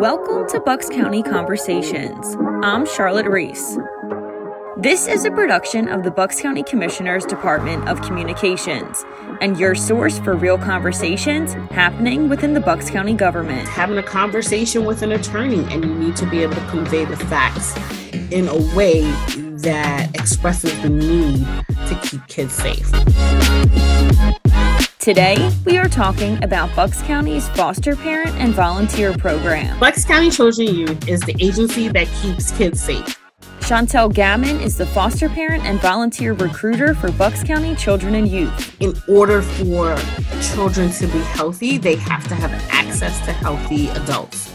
Welcome to Bucks County Conversations. I'm Charlotte Reese. This is a production of the Bucks County Commissioner's Department of Communications and your source for real conversations happening within the Bucks County government. Having a conversation with an attorney, and you need to be able to convey the facts in a way that expresses the need to keep kids safe. Today, we are talking about Bucks County's foster parent and volunteer program. Bucks County Children and Youth is the agency that keeps kids safe. Shantelle Gammon is the foster parent and volunteer recruiter for Bucks County Children and Youth. In order for children to be healthy, they have to have access to healthy adults.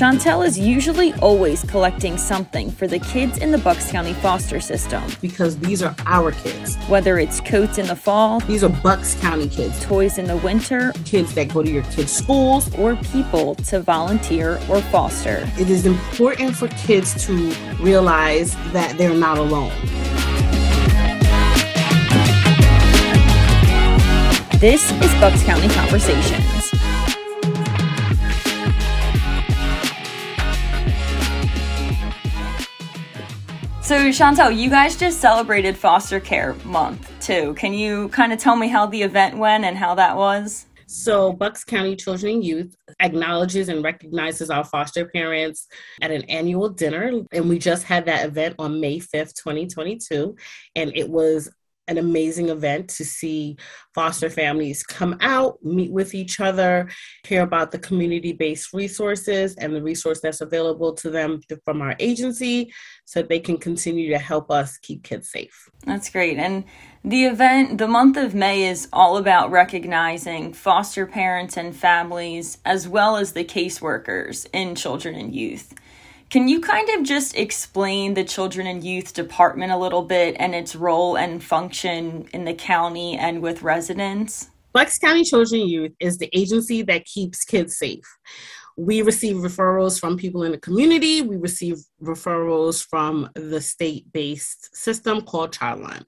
Shantelle is usually always collecting something for the kids in the Bucks County foster system. Because these are our kids. Whether it's coats in the fall, these are Bucks County kids, toys in the winter, kids that go to your kids' schools, or people to volunteer or foster. It is important for kids to realize that they're not alone. This is Bucks County Conversations. So, Shantelle, you guys just celebrated Foster Care Month too. Can you kind of tell me how the event went and how that was? So, Bucks County Children and Youth acknowledges and recognizes our foster parents at an annual dinner. And we just had that event on May 5th, 2022. And it was an amazing event to see foster families come out, meet with each other, hear about the community based resources and the resource that's available to them from our agency so they can continue to help us keep kids safe. That's great. And the event, the month of May, is all about recognizing foster parents and families as well as the caseworkers in children and youth. Can you kind of just explain the Children and Youth Department a little bit and its role and function in the county and with residents? Bucks County Children and Youth is the agency that keeps kids safe. We receive referrals from people in the community. We receive referrals from the state based system called Childline.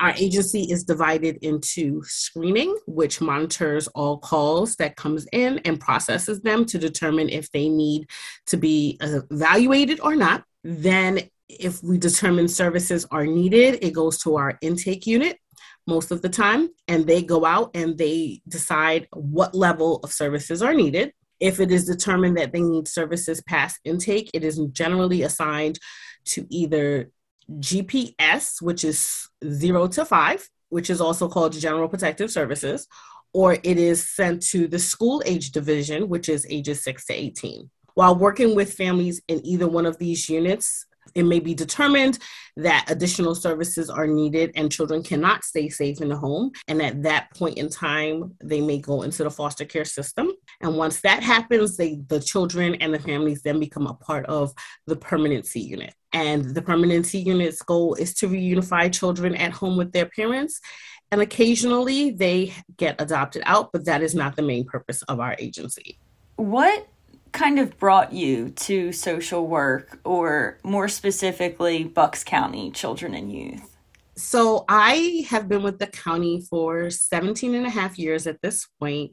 Our agency is divided into screening, which monitors all calls that comes in and processes them to determine if they need to be uh, evaluated or not. Then if we determine services are needed, it goes to our intake unit most of the time, and they go out and they decide what level of services are needed. If it is determined that they need services past intake, it is generally assigned to either GPS, which is zero to five, which is also called General Protective Services, or it is sent to the school age division, which is ages six to 18. While working with families in either one of these units, it may be determined that additional services are needed and children cannot stay safe in the home. And at that point in time, they may go into the foster care system. And once that happens, they, the children and the families then become a part of the permanency unit. And the permanency unit's goal is to reunify children at home with their parents. And occasionally they get adopted out, but that is not the main purpose of our agency. What kind of brought you to social work or more specifically Bucks County Children and Youth? So I have been with the county for 17 and a half years at this point.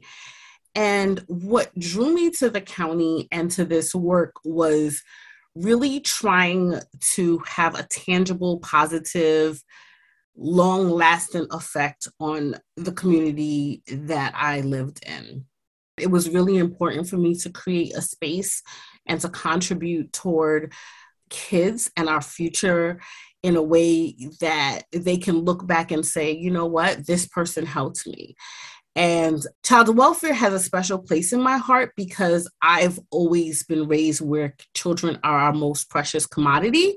And what drew me to the county and to this work was really trying to have a tangible, positive, long lasting effect on the community that I lived in. It was really important for me to create a space and to contribute toward kids and our future in a way that they can look back and say, you know what, this person helped me. And child welfare has a special place in my heart because I've always been raised where children are our most precious commodity.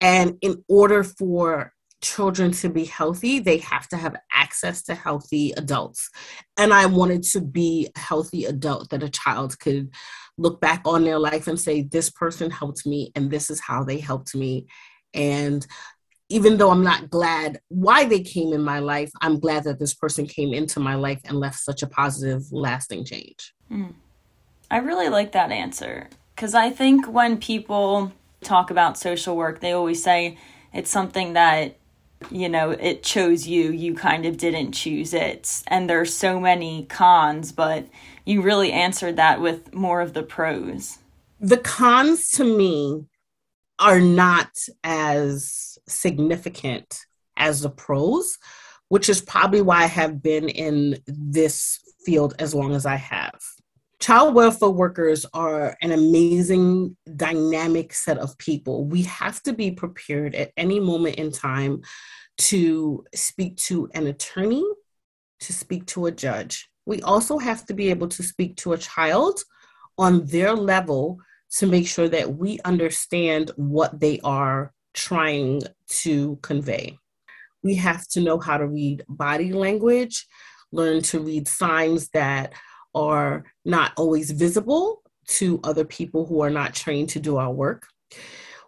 And in order for children to be healthy, they have to have access to healthy adults. And I wanted to be a healthy adult that a child could look back on their life and say, This person helped me, and this is how they helped me. And even though I'm not glad why they came in my life, I'm glad that this person came into my life and left such a positive, lasting change. Mm. I really like that answer because I think when people talk about social work, they always say it's something that you know, it chose you, you kind of didn't choose it. And there's so many cons, but you really answered that with more of the pros. The cons to me are not as significant as the pros, which is probably why I have been in this field as long as I have. Child welfare workers are an amazing, dynamic set of people. We have to be prepared at any moment in time to speak to an attorney, to speak to a judge. We also have to be able to speak to a child on their level to make sure that we understand what they are trying to convey. We have to know how to read body language, learn to read signs that are not always visible to other people who are not trained to do our work.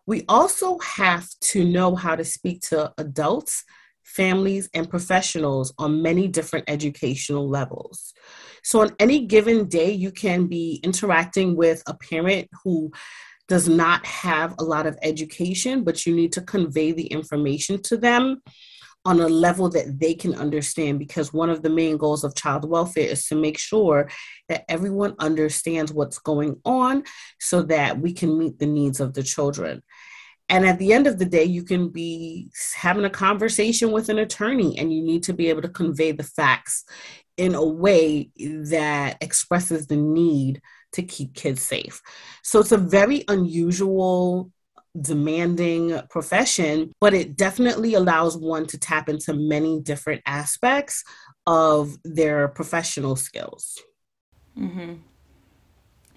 We also have to know how to speak to adults, families, and professionals on many different educational levels. So, on any given day, you can be interacting with a parent who does not have a lot of education, but you need to convey the information to them on a level that they can understand because one of the main goals of child welfare is to make sure that everyone understands what's going on so that we can meet the needs of the children. And at the end of the day, you can be having a conversation with an attorney and you need to be able to convey the facts in a way that expresses the need to keep kids safe. So it's a very unusual demanding profession, but it definitely allows one to tap into many different aspects of their professional skills. Mm-hmm.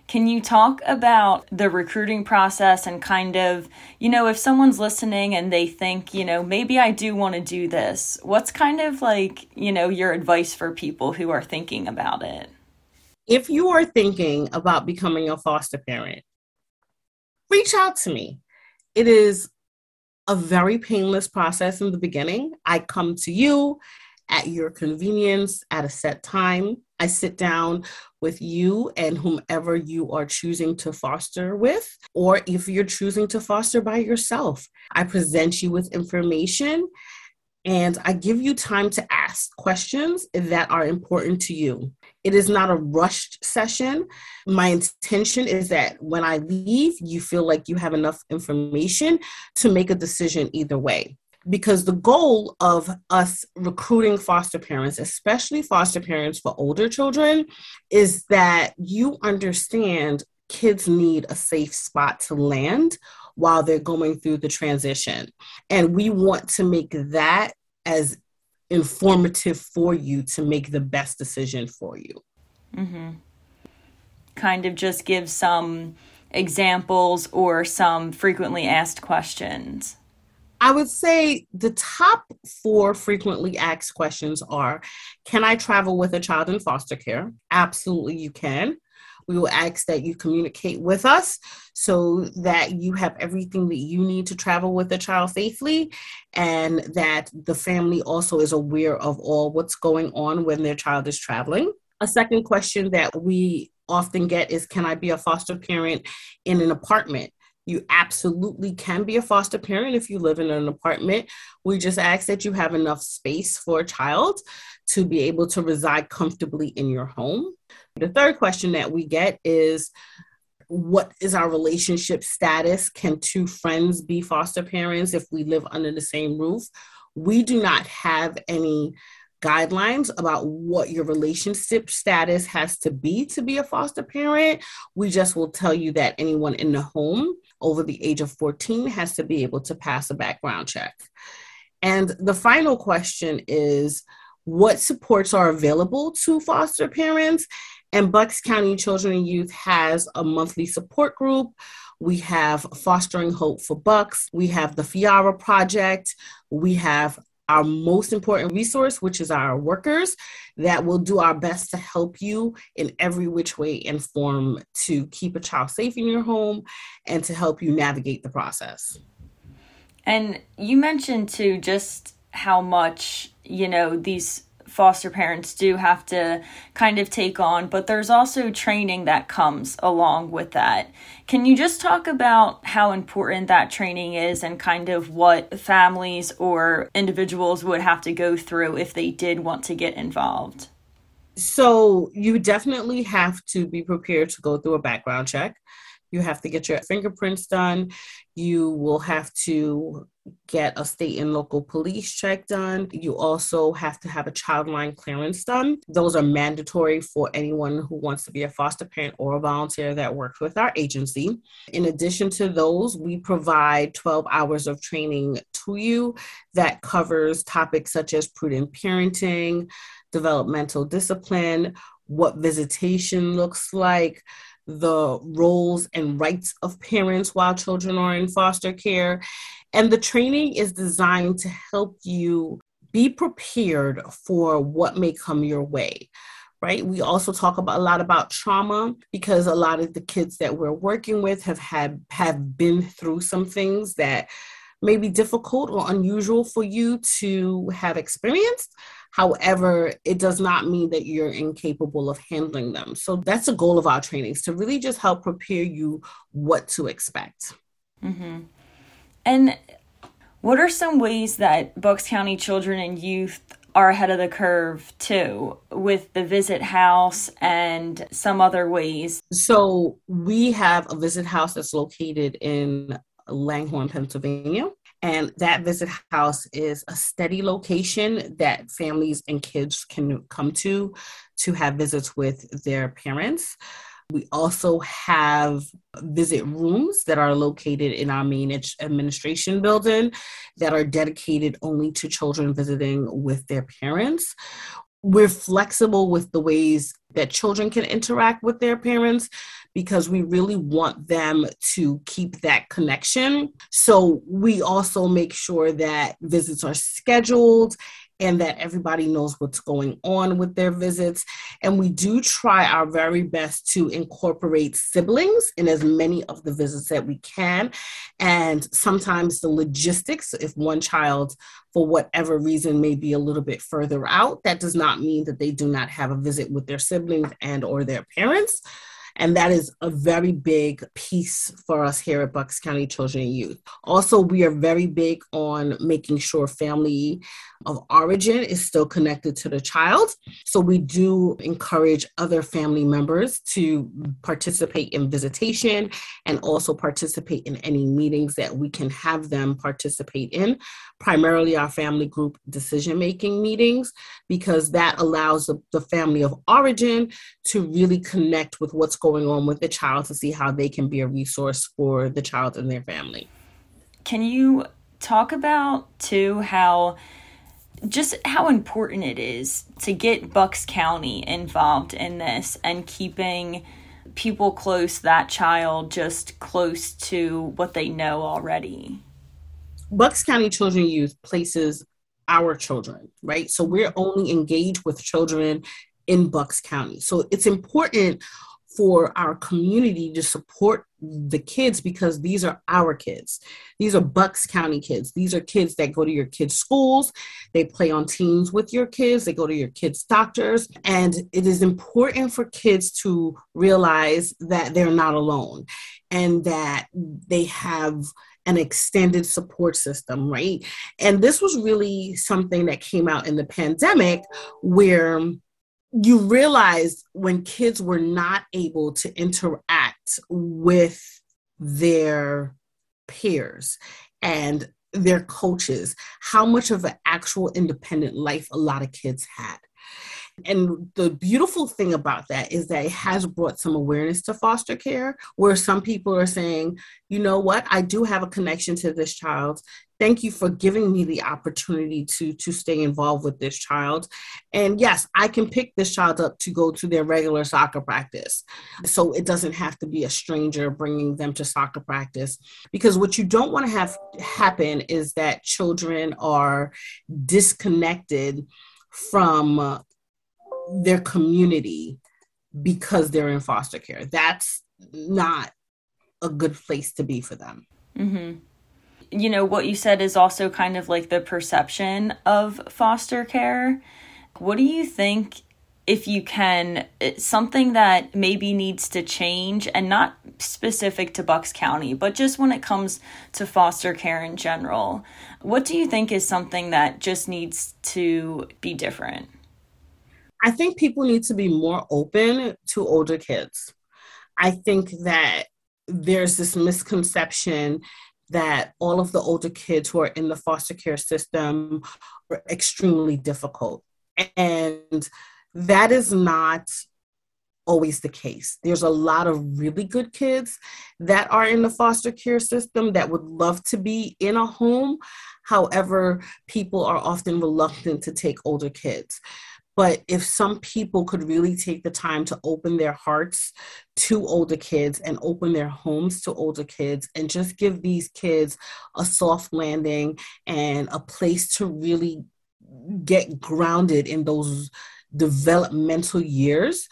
Can you talk about the recruiting process and kind of, you know, if someone's listening and they think, you know, maybe I do want to do this, what's kind of like, you know, your advice for people who are thinking about it? If you are thinking about becoming a foster parent, reach out to me it is a very painless process in the beginning. I come to you at your convenience at a set time. I sit down with you and whomever you are choosing to foster with, or if you're choosing to foster by yourself. I present you with information and I give you time to ask questions that are important to you. It is not a rushed session. My intention is that when I leave, you feel like you have enough information to make a decision either way. Because the goal of us recruiting foster parents, especially foster parents for older children, is that you understand kids need a safe spot to land while they're going through the transition. And we want to make that as informative for you to make the best decision for you. Mm-hmm. Kind of just give some examples or some frequently asked questions. I would say the top four frequently asked questions are Can I travel with a child in foster care? Absolutely, you can. We will ask that you communicate with us so that you have everything that you need to travel with the child safely and that the family also is aware of all what's going on when their child is traveling. A second question that we often get is Can I be a foster parent in an apartment? You absolutely can be a foster parent if you live in an apartment. We just ask that you have enough space for a child to be able to reside comfortably in your home. The third question that we get is what is our relationship status? Can two friends be foster parents if we live under the same roof? We do not have any guidelines about what your relationship status has to be to be a foster parent. We just will tell you that anyone in the home over the age of 14 has to be able to pass a background check. And the final question is what supports are available to foster parents? And Bucks County Children and Youth has a monthly support group. We have Fostering Hope for Bucks. We have the Fiara Project. We have our most important resource, which is our workers, that will do our best to help you in every which way and form to keep a child safe in your home and to help you navigate the process. And you mentioned too just how much, you know, these foster parents do have to kind of take on, but there's also training that comes along with that. Can you just talk about how important that training is and kind of what families or individuals would have to go through if they did want to get involved? So, you definitely have to be prepared to go through a background check. You have to get your fingerprints done. You will have to get a state and local police check done. You also have to have a child line clearance done. Those are mandatory for anyone who wants to be a foster parent or a volunteer that works with our agency. In addition to those, we provide 12 hours of training to you that covers topics such as prudent parenting, developmental discipline, what visitation looks like, the roles and rights of parents while children are in foster care. And the training is designed to help you be prepared for what may come your way. Right. We also talk about a lot about trauma because a lot of the kids that we're working with have had have been through some things that may be difficult or unusual for you to have experienced. However, it does not mean that you're incapable of handling them. So that's a goal of our trainings to really just help prepare you what to expect. Mm-hmm. And what are some ways that Bucks County children and youth are ahead of the curve too with the visit house and some other ways? So we have a visit house that's located in Langhorne, Pennsylvania. And that visit house is a steady location that families and kids can come to to have visits with their parents. We also have visit rooms that are located in our main administration building that are dedicated only to children visiting with their parents we're flexible with the ways that children can interact with their parents because we really want them to keep that connection. So we also make sure that visits are scheduled and that everybody knows what's going on with their visits. And we do try our very best to incorporate siblings in as many of the visits that we can. And sometimes the logistics, if one child, for whatever reason, may be a little bit further out, that does not mean that they do not have a visit with their siblings and or their parents. And that is a very big piece for us here at Bucks County Children and Youth. Also, we are very big on making sure family of origin is still connected to the child. So we do encourage other family members to participate in visitation and also participate in any meetings that we can have them participate in, primarily our family group decision making meetings, because that allows the, the family of origin to really connect with what's going on with the child to see how they can be a resource for the child and their family. Can you talk about too how just how important it is to get Bucks County involved in this and keeping people close that child just close to what they know already. Bucks County Children Youth places our children, right? So we're only engaged with children in Bucks County. So it's important for our community to support the kids because these are our kids. These are Bucks County kids. These are kids that go to your kids' schools. They play on teams with your kids. They go to your kids' doctors. And it is important for kids to realize that they're not alone and that they have an extended support system, right? And this was really something that came out in the pandemic where you realize when kids were not able to interact with their peers and their coaches, how much of an actual independent life a lot of kids had. And the beautiful thing about that is that it has brought some awareness to foster care, where some people are saying, you know what, I do have a connection to this child. Thank you for giving me the opportunity to, to stay involved with this child. And yes, I can pick this child up to go to their regular soccer practice. So it doesn't have to be a stranger bringing them to soccer practice. Because what you don't want to have happen is that children are disconnected from their community because they're in foster care. That's not a good place to be for them. Mm-hmm. You know, what you said is also kind of like the perception of foster care. What do you think if you can, something that maybe needs to change and not specific to Bucks County, but just when it comes to foster care in general, what do you think is something that just needs to be different? I think people need to be more open to older kids. I think that there's this misconception that all of the older kids who are in the foster care system are extremely difficult. And that is not always the case. There's a lot of really good kids that are in the foster care system that would love to be in a home. However, people are often reluctant to take older kids. But if some people could really take the time to open their hearts to older kids and open their homes to older kids and just give these kids a soft landing and a place to really get grounded in those developmental years,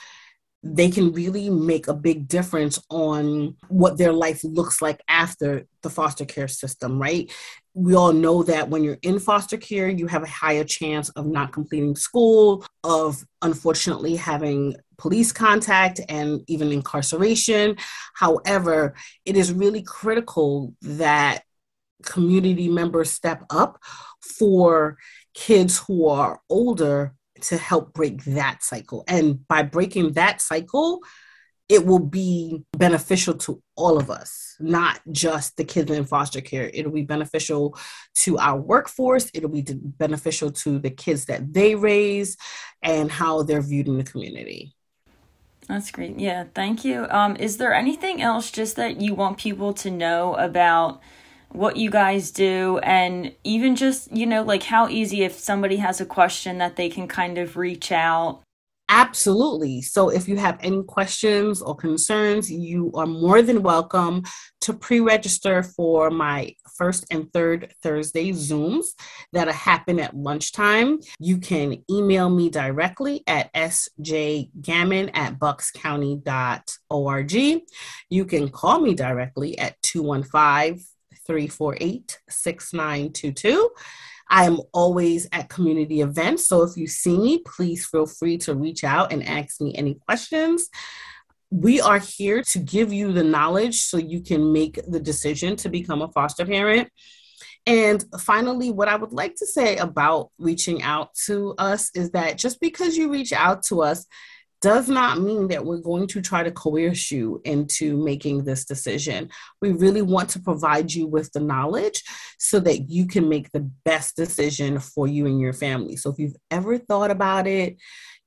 they can really make a big difference on what their life looks like after the foster care system, right? We all know that when you're in foster care, you have a higher chance of not completing school, of unfortunately having police contact and even incarceration. However, it is really critical that community members step up for kids who are older to help break that cycle. And by breaking that cycle, it will be beneficial to all of us, not just the kids in foster care. It'll be beneficial to our workforce. It'll be beneficial to the kids that they raise and how they're viewed in the community. That's great. Yeah, thank you. Um, is there anything else just that you want people to know about? what you guys do and even just, you know, like how easy if somebody has a question that they can kind of reach out. Absolutely. So if you have any questions or concerns, you are more than welcome to pre register for my first and third Thursday Zooms that happen at lunchtime. You can email me directly at sjgammon at buckscounty.org. You can call me directly at 215 348 6922. I am always at community events. So if you see me, please feel free to reach out and ask me any questions. We are here to give you the knowledge so you can make the decision to become a foster parent. And finally, what I would like to say about reaching out to us is that just because you reach out to us does not mean that we're going to try to coerce you into making this decision. We really want to provide you with the knowledge so that you can make the best decision for you and your family. So if you've ever thought about it,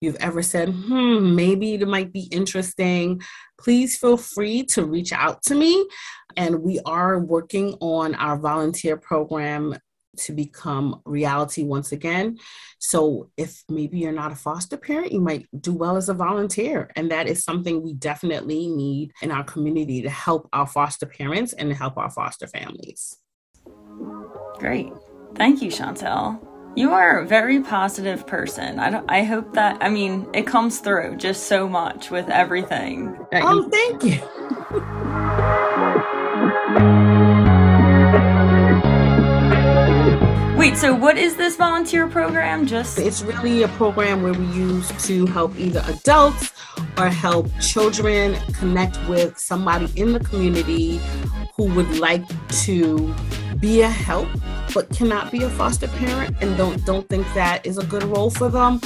you've ever said, hmm, maybe it might be interesting, please feel free to reach out to me. And we are working on our volunteer program to become reality once again. So, if maybe you're not a foster parent, you might do well as a volunteer. And that is something we definitely need in our community to help our foster parents and to help our foster families. Great. Thank you, Shantelle. You are a very positive person. I don't I hope that I mean it comes through just so much with everything. Oh, thank you. So what is this volunteer program? Just it's really a program where we use to help either adults or help children connect with somebody in the community who would like to be a help but cannot be a foster parent and don't don't think that is a good role for them.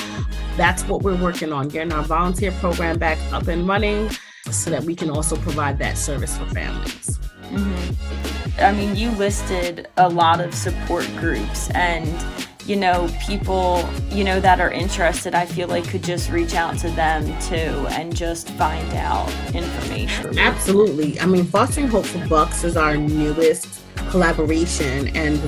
That's what we're working on, getting our volunteer program back up and running so that we can also provide that service for families. Mm-hmm. I mean, you listed a lot of support groups and you know, people, you know, that are interested, I feel like could just reach out to them too and just find out information. Absolutely. I mean, Fostering Hope for Bucks is our newest collaboration. And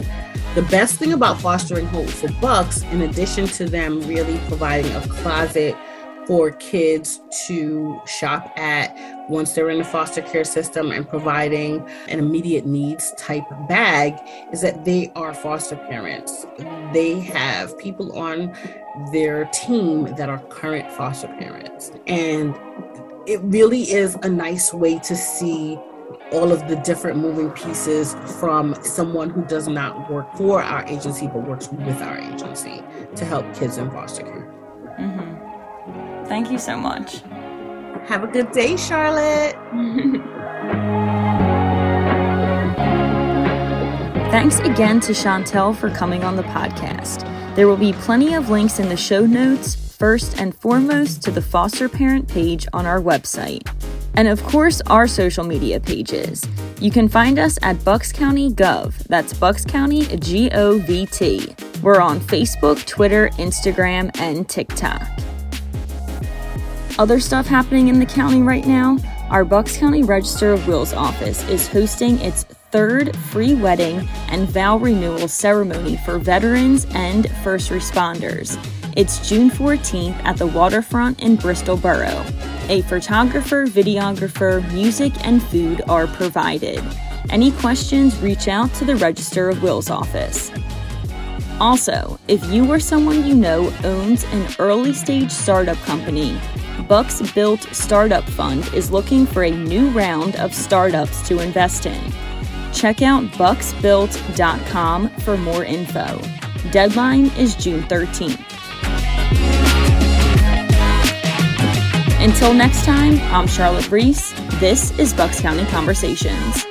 the best thing about Fostering Hope for Bucks, in addition to them really providing a closet for kids to shop at once they're in the foster care system and providing an immediate needs type bag is that they are foster parents. They have people on their team that are current foster parents. And it really is a nice way to see all of the different moving pieces from someone who does not work for our agency but works with our agency to help kids in foster care. Mm-hmm. Thank you so much. Have a good day, Charlotte. Thanks again to Shantelle for coming on the podcast. There will be plenty of links in the show notes, first and foremost to the foster parent page on our website. And of course, our social media pages. You can find us at Bucks County Gov. That's Bucks County G O V T. We're on Facebook, Twitter, Instagram, and TikTok. Other stuff happening in the county right now our Bucks County Register of Wills office is hosting its third free wedding and vow renewal ceremony for veterans and first responders. It's June 14th at the waterfront in Bristol Borough. A photographer, videographer, music, and food are provided. Any questions, reach out to the Register of Wills office. Also, if you or someone you know owns an early stage startup company, Bucks Built Startup Fund is looking for a new round of startups to invest in. Check out bucksbuilt.com for more info. Deadline is June 13th. Until next time, I'm Charlotte Reese. This is Bucks County Conversations.